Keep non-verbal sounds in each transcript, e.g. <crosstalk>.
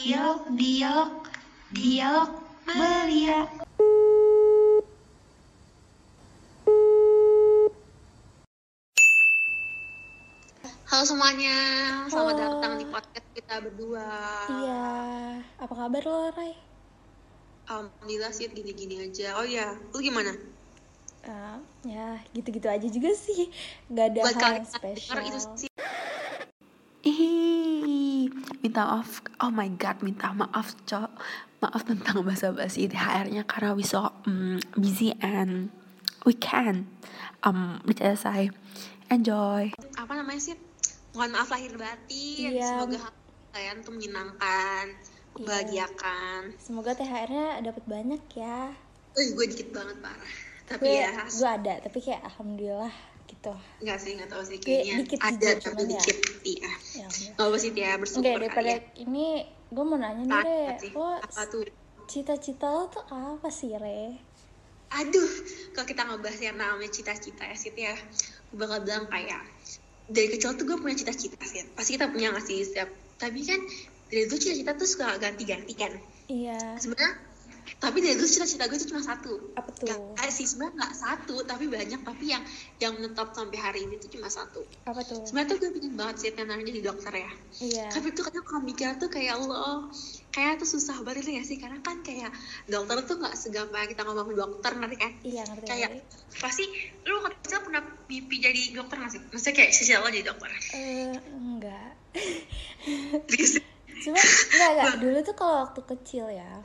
Dialog, dialog, dialog belia. Halo semuanya, selamat Halo. datang di podcast kita berdua. Iya, apa kabar lo, Ray? Alhamdulillah sih gini-gini aja. Oh ya, lu gimana? Eh, ya, gitu-gitu aja juga sih. Gak ada Buat hal yang spesial. itu sih Ih, minta maaf. Oh my god, minta maaf, Cok. Maaf tentang basa-basi THR-nya karena we so mm, busy and we can um selesai. Enjoy. apa namanya sih? Mohon maaf lahir batin. Iya. Semoga kalian tuh menyenangkan, membahagiakan. Semoga THR-nya dapat banyak ya. Eh, gue dikit banget parah. Tapi Gue, ya, gue ada, tapi kayak alhamdulillah gitu. nggak sih, nggak tahu sih Kayak kayaknya dikit ada juga, tapi ya. dikit. Iya. Ya, alhamdulillah. Gak apa sih ya, bersyukur kali daripada ya. ini, gue mau nanya nih, Re. sih. Lo Apa tuh? cita-cita lo tuh apa sih, Re? Aduh, kalau kita ngebahas yang namanya cita-cita ya Sid ya, gue bakal bilang kayak dari kecil tuh gue punya cita-cita sih. Pasti kita punya nggak sih setiap. Tapi kan dari dulu cita-cita tuh suka ganti-ganti kan. Iya, Sebenarnya tapi dari dulu cita-cita gue tuh cuma satu. apa tuh? Nggak eh, sih sebenarnya nggak satu tapi banyak tapi yang yang menetap sampai hari ini tuh cuma satu. Apa tuh? Sebenarnya tuh gue pengen banget sih namanya jadi dokter ya. Iya. Tapi tuh kadang kalau mikir tuh kayak Allah kayak tuh susah banget itu ya sih karena kan kayak dokter tuh nggak segampang kita ngomong dokter ngerti kan? Iya, ngerti kayak pasti lu kecil pernah mimpi jadi dokter nggak sih? Maksudnya kayak sisial lo jadi dokter. Eh, enggak. Terus, <laughs> Cuma enggak enggak dulu tuh kalau waktu kecil ya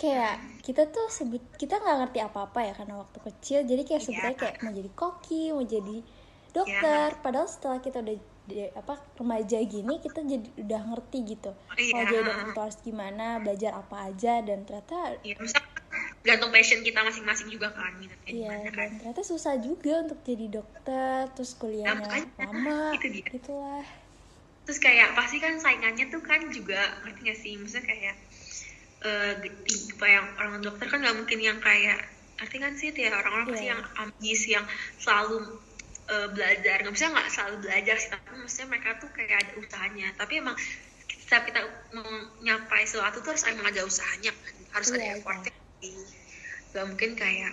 kayak kita tuh sebut kita nggak ngerti apa-apa ya karena waktu kecil jadi kayak Iya. sebutnya kayak mau jadi koki mau jadi dokter Iya. padahal setelah kita udah di- apa remaja gini kita jadi udah ngerti gitu Iya. kalau jadi dokter harus gimana belajar apa aja dan ternyata ya misalnya gantung passion kita masing-masing juga kan minatnya iya kan. dan ternyata susah juga untuk jadi dokter terus kuliahnya makanya, lama <laughs> itu dia. gitulah Terus kayak pasti kan saingannya tuh kan juga ngerti gak sih? Maksudnya kayak eh tipe yang orang dokter kan nggak mungkin yang kayak ngerti kan sih ya orang-orang pasti Iya. yang ambis yang selalu eh, belajar. Nggak bisa nggak selalu belajar sih tapi maksudnya mereka tuh kayak ada usahanya. Tapi emang setiap kita menyapai sesuatu tuh harus emang ada usahanya kan. Harus ada Iya, effortnya nggak mungkin kayak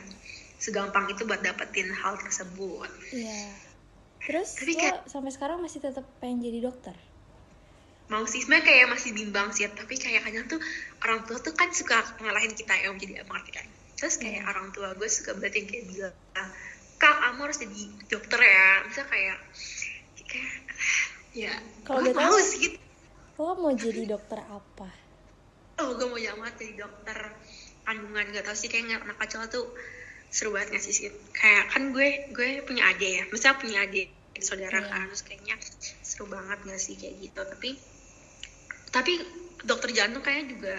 segampang itu buat dapetin hal tersebut. Iya. Terus Tapi lo kayak- sampai sekarang masih tetap pengen jadi dokter mau sih. Sebenarnya kayak masih bimbang sih tapi kayak kadang tuh orang tua tuh kan suka ngalahin kita ya jadi mengerti kan? Terus kayak Iya. orang tua gue suka berarti yang kayak bilang kak kamu harus jadi dokter ya. Bisa kayak kayak ya Kalau gue tahu- mau sih gitu lo mau jadi dokter apa? Oh gue mau banget jadi dokter kandungan gak tau sih kayak anak kecil tuh seru banget ngasih sih kayak kan gue gue punya adik ya misalnya punya adik saudara Iya. kan terus kayaknya seru banget gak sih kayak gitu tapi tapi dokter jantung kayaknya juga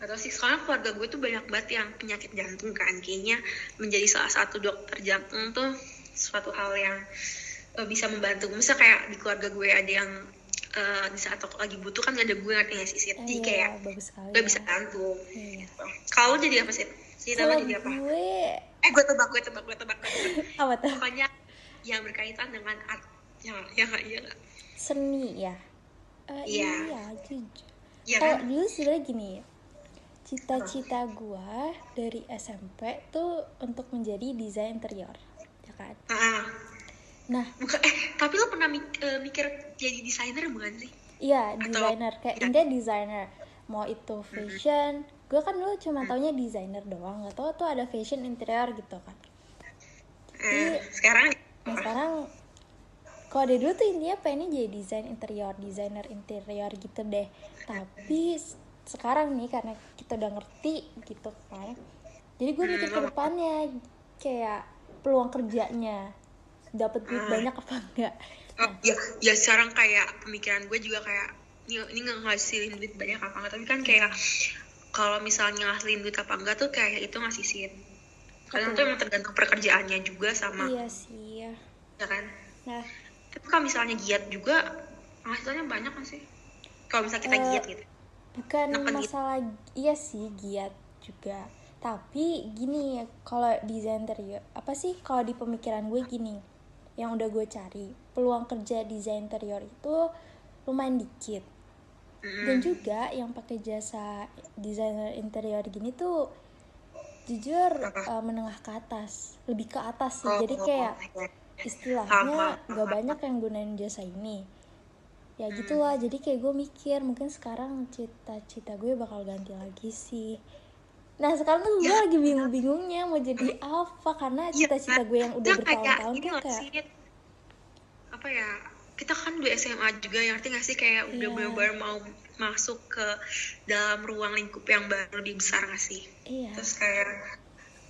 gak tau sih. Soalnya keluarga gue tuh banyak banget yang penyakit jantung kan. Kayaknya menjadi salah satu dokter jantung tuh suatu hal yang eh, bisa membantu. Misalnya kayak di keluarga gue ada yang eh, di saat aku lagi butuh kan ada gue ngerti gak sih jadi iya, kayak gue ya. bisa bantu. Iya. kalau lo jadi apa sih sih Kalau jadi apa? gue eh gue tebak gue tebak gue tebak gue tebak. <laughs> apa tuh? Pokoknya yang berkaitan dengan art ya ya nggak iya nggak seni ya Eh, Iya. iya jujur iya kalau kan? dulu sebenarnya gini ya cita-cita gua dari SMP tuh untuk menjadi desain interior ya kan? Ah nah bukan eh tapi lo pernah mik- eh, mikir jadi desainer bukan sih? Iya desainer. Kayak ya. intinya desainer. Mau itu fashion. Gue kan dulu cuma taunya desainer doang. Nggak tahu tuh ada fashion interior gitu kan. Eh, sekarang Nah sekarang kalau dari dulu tuh intinya pengennya jadi desain interior, desainer interior gitu deh. Tapi sekarang nih karena kita udah ngerti gitu kan. Jadi gue mikir ke depannya kayak peluang kerjanya dapat duit banyak apa enggak. oh, ya ya sekarang kayak pemikiran gue juga kayak ini ini nggak ngasilin duit banyak apa enggak tapi kan kayak kalau misalnya ngasilin duit apa enggak tuh kayak itu ngasih sih kadang tuh emang tergantung pekerjaannya juga sama Iya sih ya. ya kan Nah, tapi kalau misalnya giat juga penghasilannya banyak kan sih kalau misalnya kita Eh, giat gitu bukan Neken gitu. masalah iya sih giat juga. Tapi gini ya, kalau desain interior apa sih kalau di pemikiran gue gini, yang udah gue cari peluang kerja desain interior itu lumayan dikit dan juga yang pakai jasa desainer interior gini tuh jujur eh, menengah ke atas lebih ke atas sih Oh, jadi oh, kayak oh. Istilahnya gak banyak yang gunain jasa ini. Ya Hmm. gitulah jadi kayak gue mikir mungkin sekarang cita-cita gue bakal ganti lagi sih. Nah sekarang tuh gue Ya. lagi bingung-bingungnya mau jadi apa karena Iya, cita-cita gue yang udah bertahun-tahun loh, kayak apa ya kita kan di SMA juga yang gak sih? Kayak udah Iya. benar-benar mau masuk ke dalam ruang lingkup yang baru lebih besar gak sih? Iya. Terus kayak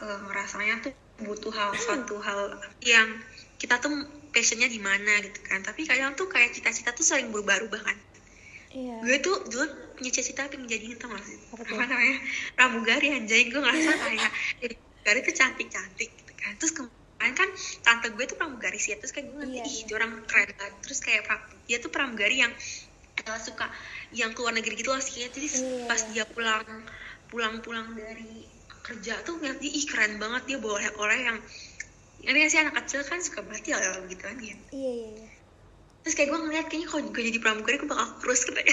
eh, ngerasanya tuh butuh hal suatu hal yang kita tuh passionnya di mana gitu kan. Tapi kadang tuh kayak cita-cita tuh sering berubah-ubah kan. Iya. Gue tuh dulu punya cita-cita pengen jadi itu gak sih? Apa namanya? Pramugari anjay. Gue ngerasa <laughs> kayak eh, pramugari tuh cantik-cantik gitu kan. Terus kemarin kan tante gue tuh pramugari sih. Terus kayak gue ngerti Iya, ih iya. dia orang keren banget. Terus kayak dia tuh pramugari yang eh, suka yang keluar negeri gitu loh sih. Jadi Iya, pas dia pulang pulang-pulang dari kerja tuh ngeliat dia ih keren banget dia bawa oleh-oleh yang ini gak sih anak kecil kan suka banget ya oleh gitu kan ya? Iya iya, iya. terus kayak gue ngeliat kayaknya kalau gue jadi pramugari gue bakal kurus gitu ya <laughs>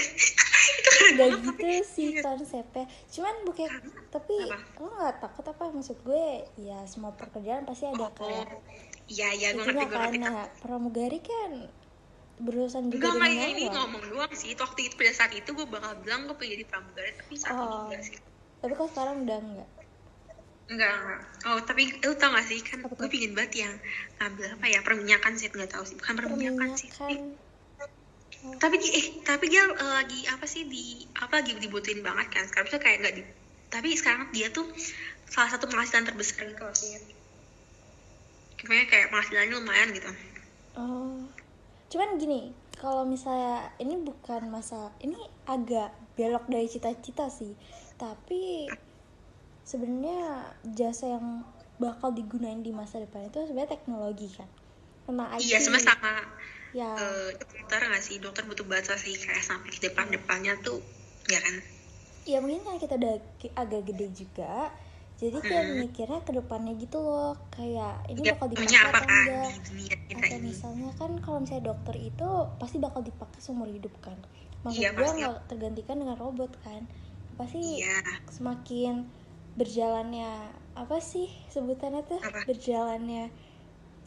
itu keren Gak banget gitu sih konsepnya. Cuman bukan Tapi Apa? lo gak takut apa? Maksud gue Ya semua pekerjaan pasti ada Oh, kayak iya iya gue ngerti gue kan ngerti Nah pramugari kan Berurusan juga enggak dengan ini ngomong doang sih. Waktu itu pada saat itu gue bakal bilang gue pengen jadi pramugari tapi saat ini Oh. enggak sih. Tapi kok sekarang udah enggak enggak enggak. Oh tapi lu tau gak sih? Kan gue pingin banget yang ngambil apa ya? Perminyakan sih nggak tahu sih. Bukan perminyakan sih tapi, eh tapi dia eh, lagi apa sih di apa lagi dibutuhin banget kan? Sekarang tuh kayak nggak di tapi sekarang dia tuh salah satu penghasilan terbesar gitu loh sih kayak penghasilannya lumayan gitu. Oh. Cuman gini Kalau misalnya Ini bukan masa Ini agak belok dari cita-cita sih. Tapi sebenarnya jasa yang bakal digunain di masa depan itu sebenarnya teknologi kan? Karena IT iya sebenarnya sama ya. Eh, dokter nggak sih? Dokter butuh bahasa sih kayak sampai di depan depannya tuh ya kan? Ya mungkin karena kita udah agak gede juga jadi kayak Hmm. mikirnya ke depannya gitu loh kayak ini ya, bakal dipakai apa kan enggak? di atau misalnya kan kalau misalnya dokter itu pasti bakal dipakai seumur hidup kan? Maksud Iya, gue nggak tergantikan dengan robot kan? Pasti iya. semakin berjalannya apa sih sebutannya tuh Apa? berjalannya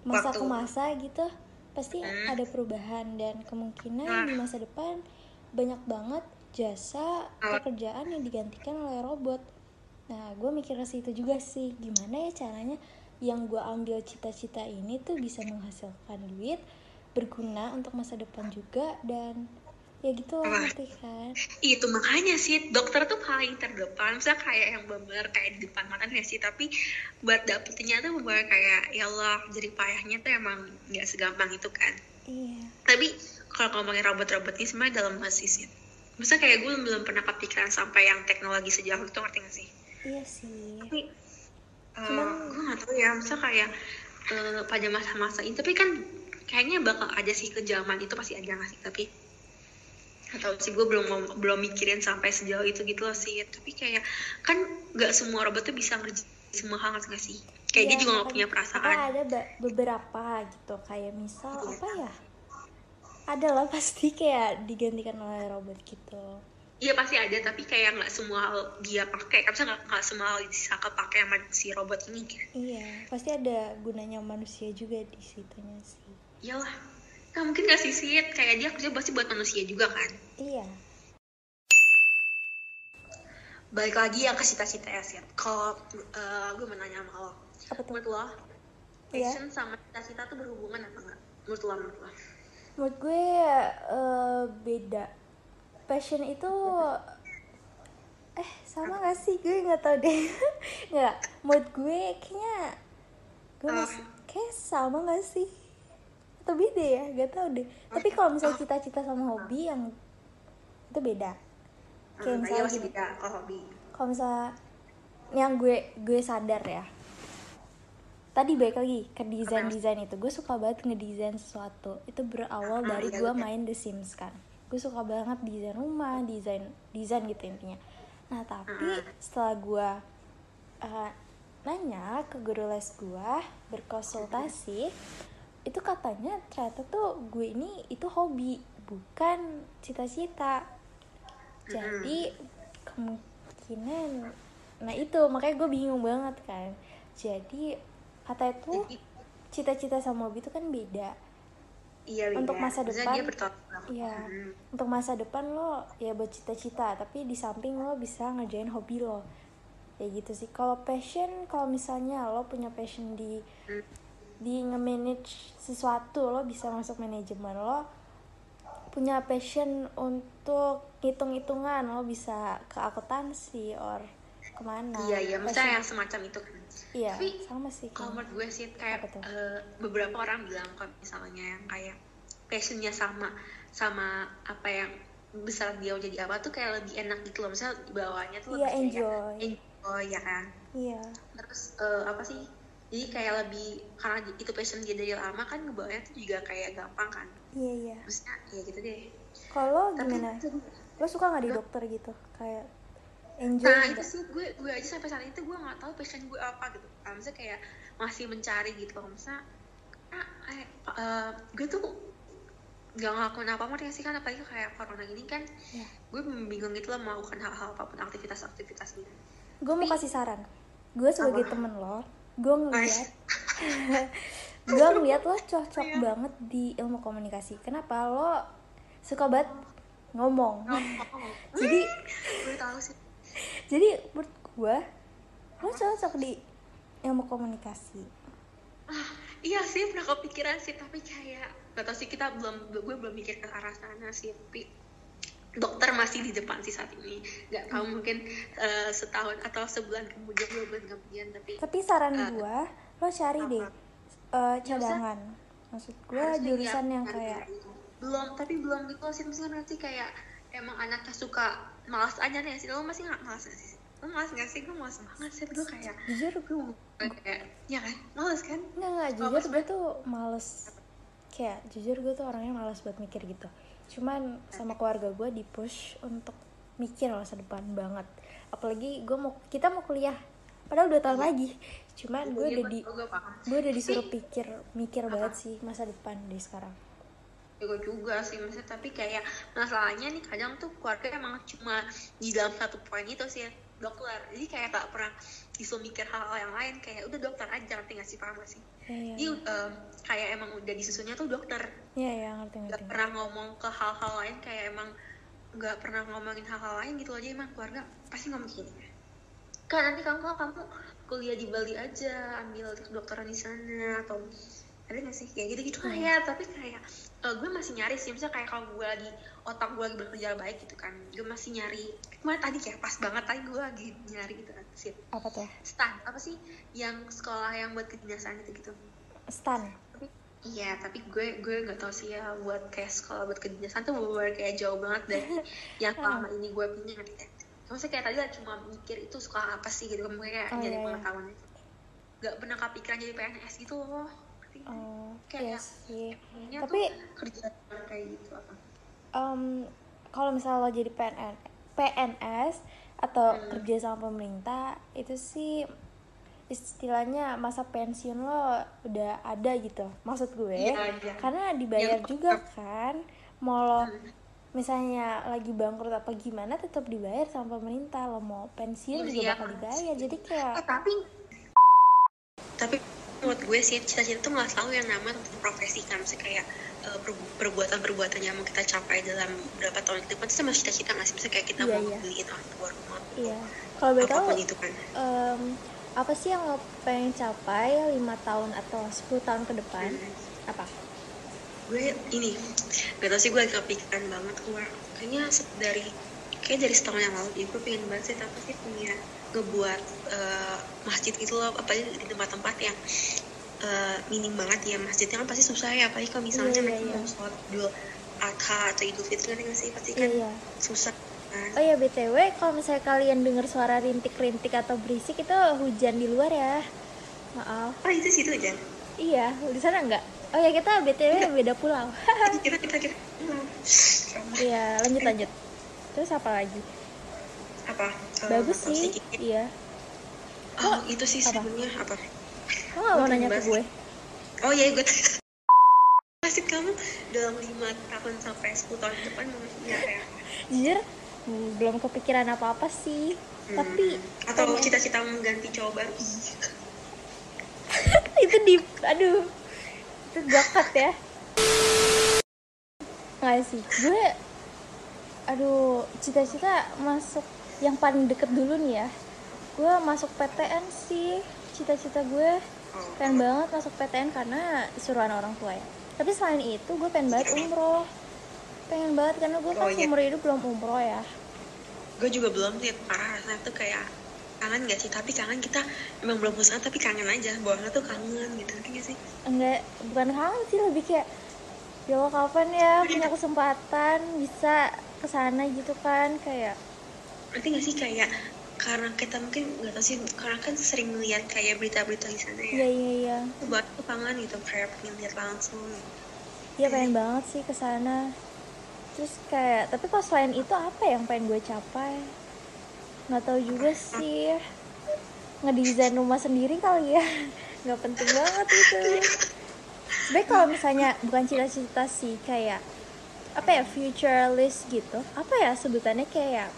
masa Waktu. ke masa gitu pasti Hmm. ada perubahan dan kemungkinan Nah. di masa depan banyak banget jasa pekerjaan yang digantikan oleh robot nah gue mikir ke situ juga sih gimana ya caranya yang gue ambil cita-cita ini tuh bisa menghasilkan duit berguna untuk masa depan juga dan ya gitu lah ngerti kan? Itu makanya sih dokter tuh paling terdepan. Misalnya kayak yang bener kayak di depan mata nih sih? Tapi buat dapetinnya tuh bener kayak ya Allah jadi payahnya tuh emang nggak segampang itu kan. Iya. Tapi kalau ngomongin robot-robot ini sebenarnya dalam masih sih. Maksudnya kayak gue belum pernah kepikiran sampai yang teknologi sejauh itu ngerti gak sih? iya sih. Tapi eh, Cuman- gue gak tahu ya, misalnya kayak eh, pada masa-masa ini, tapi kan kayaknya bakal ada sih ke zaman itu pasti ada gak sih? Tapi atau sih gue belum belum mikirin sampai sejauh itu gitu loh sih. Tapi kayak kan gak semua robot tuh bisa ngerjain semua hal ngerti gak sih? Kayak dia Iya, juga gak makanya- punya perasaan. apa ada beberapa gitu kayak misal Iya. apa ya ada lah pasti kayak digantikan oleh robot gitu Iya pasti ada, tapi kayak nggak semua hal dia pakai. Kan nggak nggak semua hal bisa kepake sama si robot ini kan? iya pasti ada gunanya manusia juga di situnya sih Iyalah, nggak mungkin nggak sih sih kayak dia kerja pasti buat manusia juga kan? iya Balik lagi yang ke cita-cita ya sih. Kalau eh, gue mau nanya sama lo, apa tuh menurut lo, Iya. passion sama cita-cita tuh berhubungan apa enggak? Menurut lo, menurut lo? menurut gue eh, beda passion itu eh sama gak sih gue nggak tahu deh <laughs> nggak menurut gue kayaknya gue masih kayak sama gak sih atau beda ya gak tahu deh. Tapi kalau misalnya cita-cita sama hobi yang itu beda. Kayak Hmm, iya misalnya masih gini, beda kalau hobi. kalau misalnya yang gue gue sadar ya. Tadi balik lagi ke desain desain itu. Gue suka banget ngedesain sesuatu. Itu berawal Ah, dari iya, gue main The Sims kan. Gue suka banget desain rumah desain desain gitu intinya. Nah tapi setelah gue uh, nanya ke guru les gue berkonsultasi itu katanya ternyata tuh gue ini itu hobi bukan cita-cita jadi kemungkinan nah itu makanya gue bingung banget kan jadi tuh Jadi, cita-cita sama hobi itu kan beda iya. Untuk masa depan. Iya. Hmm. untuk masa depan lo ya buat cita-cita tapi di samping lo bisa ngerjain hobi lo ya gitu sih kalau passion kalau misalnya lo punya passion di Hmm. Di nge-manage sesuatu lo bisa masuk manajemen lo punya passion untuk hitung-hitungan lo bisa ke akuntansi or ke mana Iya iya, maksudnya yang semacam itu kan. iya Tapi, sama sih Kalau menurut gue sih kayak eh, beberapa orang bilang kalau misalnya yang kayak passionnya sama sama apa yang besar dia jadi apa tuh kayak lebih enak gitu loh. Misalnya bawahnya tuh Iya, lebih kayak enjoy. enjoy ya kan. iya Terus eh, apa sih? Jadi kayak lebih karena itu passion dia dari lama kan ngebawanya tuh juga kayak gampang kan. iya iya Maksudnya ya gitu deh. kalau gimana itu- lo suka nggak di dokter gitu kayak enjoy Nah itu sih gue gue aja sampai saat itu gue nggak tahu passion gue apa gitu. Nah, maksudnya kayak masih mencari gitu loh. Misalnya ah, eh, gue tuh nggak ngelakuin apa apa sih kan apalagi kayak corona gini kan Iya. gue bingung gitu loh melakukan hal-hal apa pun aktivitas-aktivitas gitu. gue mau kasih saran gue sebagai Apa? temen lo gue ngeliat <laughs> gue ngeliat lo cocok Iya. banget di ilmu komunikasi. Kenapa? Lo suka banget ngomong. <laughs> Jadi- sih. jadi menurut gue lo cocok di ilmu komunikasi. Ah, iya sih pernah kepikiran sih. Tapi kayak gak tau sih kita belum gue belum mikir ke arah sana sih tapi dokter masih di depan sih saat ini. Nggak tahu mungkin eh, setahun atau sebulan kemudian dua bulan kemudian tapi tapi saran Eh, gue lo cari apa? deh eh, cadangan. Maksud gue harusnya jurusan iya, yang kayak belum tapi belum gitu sih misalnya nanti kayak emang anaknya suka malas aja nih sih. Lo masih nggak malas sih? Lo malas nggak sih? Gue malas banget sih gue kayak jujur gue kayak ya kan? Malas kan? Nggak, nggak, jujur gue tuh males. Kayak, jujur gue tuh orangnya males buat mikir gitu Cuman sama keluarga gue di push untuk mikir masa depan banget. Apalagi gue mau, kita mau kuliah. Padahal dua tahun lagi. Cuman gue udah di, gue udah disuruh pikir, mikir banget sih masa depan dari sekarang. Ya gue juga sih maksudnya tapi kayak masalahnya nih kadang tuh keluarga emang cuma di dalam satu poin itu sih dokter. Jadi kayak gak pernah disuruh mikir hal-hal yang lain. Kayak udah dokter aja ngerti gak sih paham gak sih? Iya, jadi iya, em, kayak emang udah disusunnya tuh dokter. Iya, iya, ngerti, gak ngerti pernah ngomong ke hal-hal lain kayak emang gak pernah ngomongin hal-hal lain gitu aja emang keluarga pasti ngomong gini kan nanti kamu kamu kuliah di Bali aja ambil kedokteran di sana atau ada gak sih? Kayak gitu gitu kayak tapi kayak eh, gue masih nyari sih. Misalnya kayak kalau gue lagi otak gue lagi bekerja baik gitu kan gue masih nyari. Kemarin tadi kayak pas banget tadi gue lagi nyari gitu kan sih Apa tuh? stan apa sih yang sekolah yang buat kedinasan gitu gitu? Stan Iya, tapi gue gue nggak tahu sih ya buat kayak sekolah buat kedinasan tuh bener kayak jauh banget dari <laughs> yang selama ini gue punya kan. Maksudnya kayak tadi lah cuma mikir itu sekolah apa sih gitu, mungkin kayak Oh, nyari iya, iya. pengetahuan. Gak pernah kepikiran jadi PNS gitu loh. Oh, Kayak- iya sih Tapi- kerja kayak gitu apa? Em, kalau misalnya lo jadi PNS, PNS atau Hmm. kerja sama pemerintah itu sih istilahnya masa pensiun lo udah ada gitu maksud gue Iya, iya. karena dibayar Iya, juga kan mau lo misalnya lagi bangkrut apa gimana tetap dibayar sama pemerintah lo mau pensiun juga Iya, bakal kan. dibayar jadi kayak Eh tapi tapi menurut gue sih cita-cita tuh nggak selalu yang namanya tentang profesi kan Maksudnya kayak eh, per- perbuatan-perbuatan yang mau kita capai dalam beberapa tahun ke depan itu sama cita-cita nggak sih misalnya kayak kita Iya, mau iya. beliin orang tua rumah iya kalau tahu apa pun itu kan em, apa sih yang lo pengen capai lima tahun atau 10 tahun ke depan Hmm. apa gue ini gak tau sih gue lagi kepikiran banget keluar kayaknya dari kayak dari setahun yang lalu dia gue pengen banget sih tapi sih punya ngebuat eh, masjid gitu loh apalagi di tempat-tempat yang eh, minim banget ya masjidnya kan pasti susah ya apalagi kalau misalnya iya, mereka iya. mau sholat idul adha atau idul fitri kan sih pasti kan iya susah kan Oh ya BTW, kalau misalnya kalian dengar suara rintik-rintik atau berisik itu hujan di luar ya. Maaf. oh itu situ aja Iya, di sana enggak? Oh ya kita BTW beda pulau. <laughs> kita kita kita Iya, lanjut lanjut. Terus apa lagi? apa Eh, Bagus apa sih. Iya. oh itu sih Apa? sebenarnya apa Lo gak mau nanya ke gue? Oh iya gue Nasib <laughs> kamu dalam lima tahun sampai 10 tahun depan mau ya apa? Jujur, Hmm, belum kepikiran apa apa sih. Hmm. tapi atau cita-cita mengganti cowok baru <laughs> itu di aduh. Itu bakat ya. Nggak sih. Gue aduh cita-cita masuk yang paling deket dulu nih ya. Gue masuk PTN sih. Cita-cita gue Oh. pengen banget masuk PTN karena suruhan orang tua ya. Tapi selain itu gue pengen banget umroh pengen banget karena gue kan Oh, iya. seumur hidup belum umroh ya. Gue juga belum sih parah rasanya tuh kayak kangen gak sih? Tapi kangen kita emang belum usaha tapi kangen aja. Bawahnya tuh kangen gitu ngerti gak sih? Enggak bukan kangen sih lebih kayak ya Allah, kapan ya? Punya kesempatan bisa ke sana gitu kan kayak. Ngerti gak sih? Kayak karena kita mungkin nggak tahu sih karena kan sering melihat kayak berita-berita di sana iya ya iya. Iya buat tuh kangen gitu kayak pengen lihat langsung. Iya pengen banget sih ke sana. Terus kayak tapi kalau selain itu apa yang pengen gue capai? Nggak tahu juga sih. Ngedesain rumah sendiri kali ya. <laughs> Nggak penting banget itu. Sebenernya kalau misalnya bukan cita-cita sih kayak apa ya future list gitu. Apa ya sebutannya kayak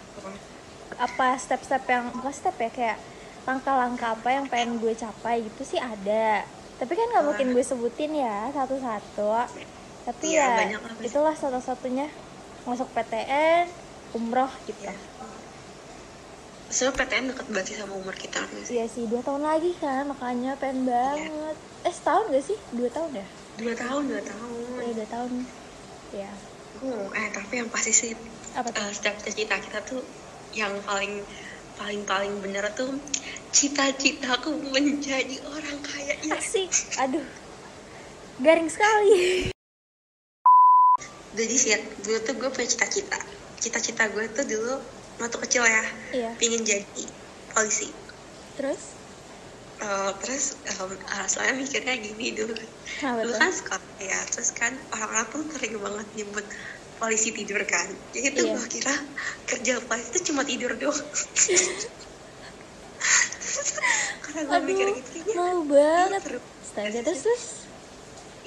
apa step-step yang bukan step ya kayak langkah-langkah apa yang pengen gue capai gitu sih ada tapi kan nggak mungkin gue sebutin ya satu-satu tapi Iya, ya pasti. itulah satu-satunya masuk PTN umroh gitu. Iya. Sebenernya PTN deket banget sih sama umur kita sih iya sih dua tahun lagi kan makanya pengen banget. Eh setahun gak sih? Dua tahun ya? Dua tahun dua tahun. Iya dua tahun. Ya Oh, eh tapi yang pasti sih apa tuh? eh, setiap cita kita tuh yang paling paling paling bener tuh cita-citaku menjadi orang kaya. Ya asik. Aduh. Garing sekali <laughs> jadi sih dulu tuh gue punya cita-cita. Cita-cita gue tuh dulu waktu kecil ya iya. pingin jadi polisi. Terus? Eh, terus eh, soalnya mikirnya gini dulu. Kenapa dulu kan sekolah ya terus kan orang-orang tuh sering banget nyebut polisi tidur kan. Jadi tuh Iya. gue kira kerja polisi itu cuma tidur doang. <laughs> Karena gue mikir gitu kayaknya mau banget. astaga terus terus?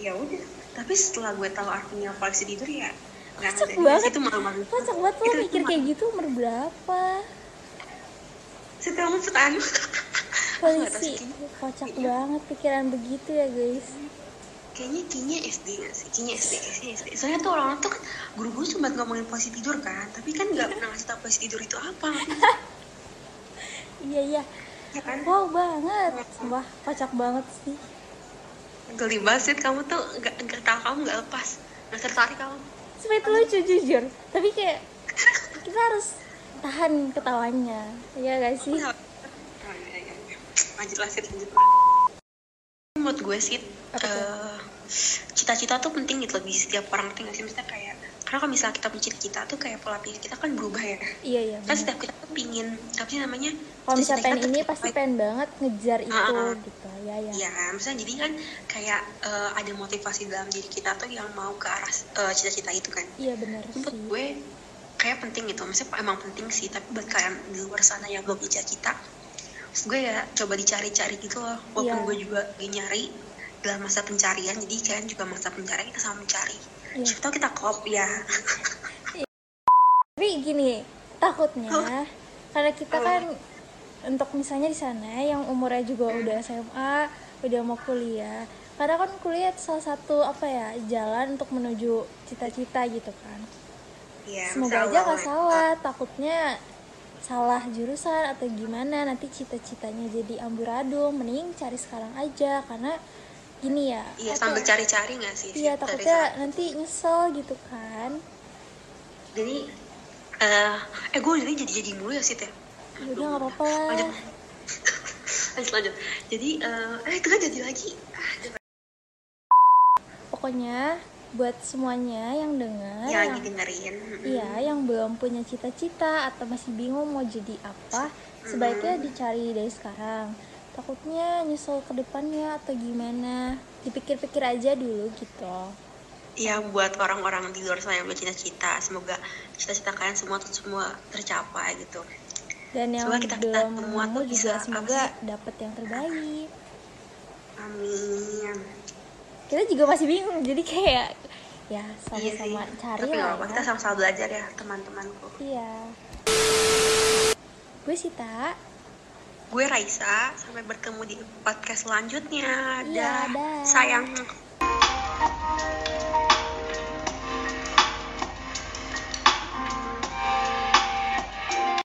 Ya udah tapi setelah gue tahu artinya polisi tidur ya Kocak banget. itu malu-malu kocak banget lo mikir kayak gitu umur berapa? Setelah umur sih, kayaknya- kocak Iya. banget pikiran begitu ya guys. Kayaknya kayaknya SD gak sih? Kayaknya SD kayaknya SD soalnya tuh orang-orang tuh kan guru-guru cuma ngomongin posisi tidur kan? Tapi kan nggak pernah ngasih tau posisi tidur itu apa. <laughs> Iya iya. Ya kan? Wow banget. Sumpah kocak banget sih geli banget sih kamu tuh nggak nggak tahu kamu nggak lepas nggak tertarik kamu. Supaya itu lucu jujur. Tapi kayak <laughs> kita harus tahan ketawanya. Iya gak sih? Oh, iya, lanjut lanjut lanjut. Menurut gue sih eh, cita-cita tuh penting gitu di setiap orang penting sih? Maksudnya kayak karena kalau misalnya kita punya cita-cita tuh kayak pola pikir kita kan berubah ya iya iya kan setiap kita tuh pingin apa sih namanya kalau misalnya cita-cita pengen kita ini pasti pengen banget ngejar itu Ah, ah. gitu ya ya Iya, misalnya jadi kan kayak eh, ada motivasi dalam diri kita tuh yang mau ke arah eh, cita-cita itu kan. iya Menurut sih gue kayak penting gitu, maksudnya emang penting sih, tapi buat kalian di luar sana yang belum cita, maksud gue ya coba dicari-cari gitu loh. Walaupun Iya. gue juga lagi nyari dalam masa pencarian, jadi kalian juga masa pencarian kita sama mencari. Iya. Siapa tahu kita kop ya. tapi gini takutnya karena kita kan untuk misalnya di sana yang umurnya juga udah SMA udah mau kuliah karena kan kuliah salah satu apa ya jalan untuk menuju cita-cita gitu kan Iya, semoga aja nggak awalnya. salah takutnya salah jurusan atau gimana nanti cita-citanya jadi amburadul mending cari sekarang aja karena gini ya Iya, apa sambil ya, cari-cari gak sih? iya takutnya sana? nanti nyesel gitu kan. Jadi, eh, eh gue jadi jadi jadi mulu ya sih teh. Ya udah nggak apa-apa lanjut. <laughs> Lanjut lanjut. Jadi eh eh, itu kan jadi lagi. Ah, ada- pokoknya buat semuanya yang dengar yang yang, lagi dengerin iya yang belum punya cita-cita atau masih bingung mau jadi apa sebaiknya dicari dari sekarang takutnya nyesel ke depannya atau gimana dipikir-pikir aja dulu gitu ya buat orang-orang di luar sana yang bercita-cita semoga cita-cita kalian semua tuh semua tercapai gitu dan yang Semoga kita- kita belum semua tuh bisa, apa semoga sih? dapet yang terbaik amin kita juga masih bingung jadi kayak ya Iya sih. sama-sama cari Tapi lah ya. kita sama-sama belajar ya teman-temanku. iya gue Sita gue Raisa sampai bertemu di podcast selanjutnya. Iya, dah. Ya. Sayang.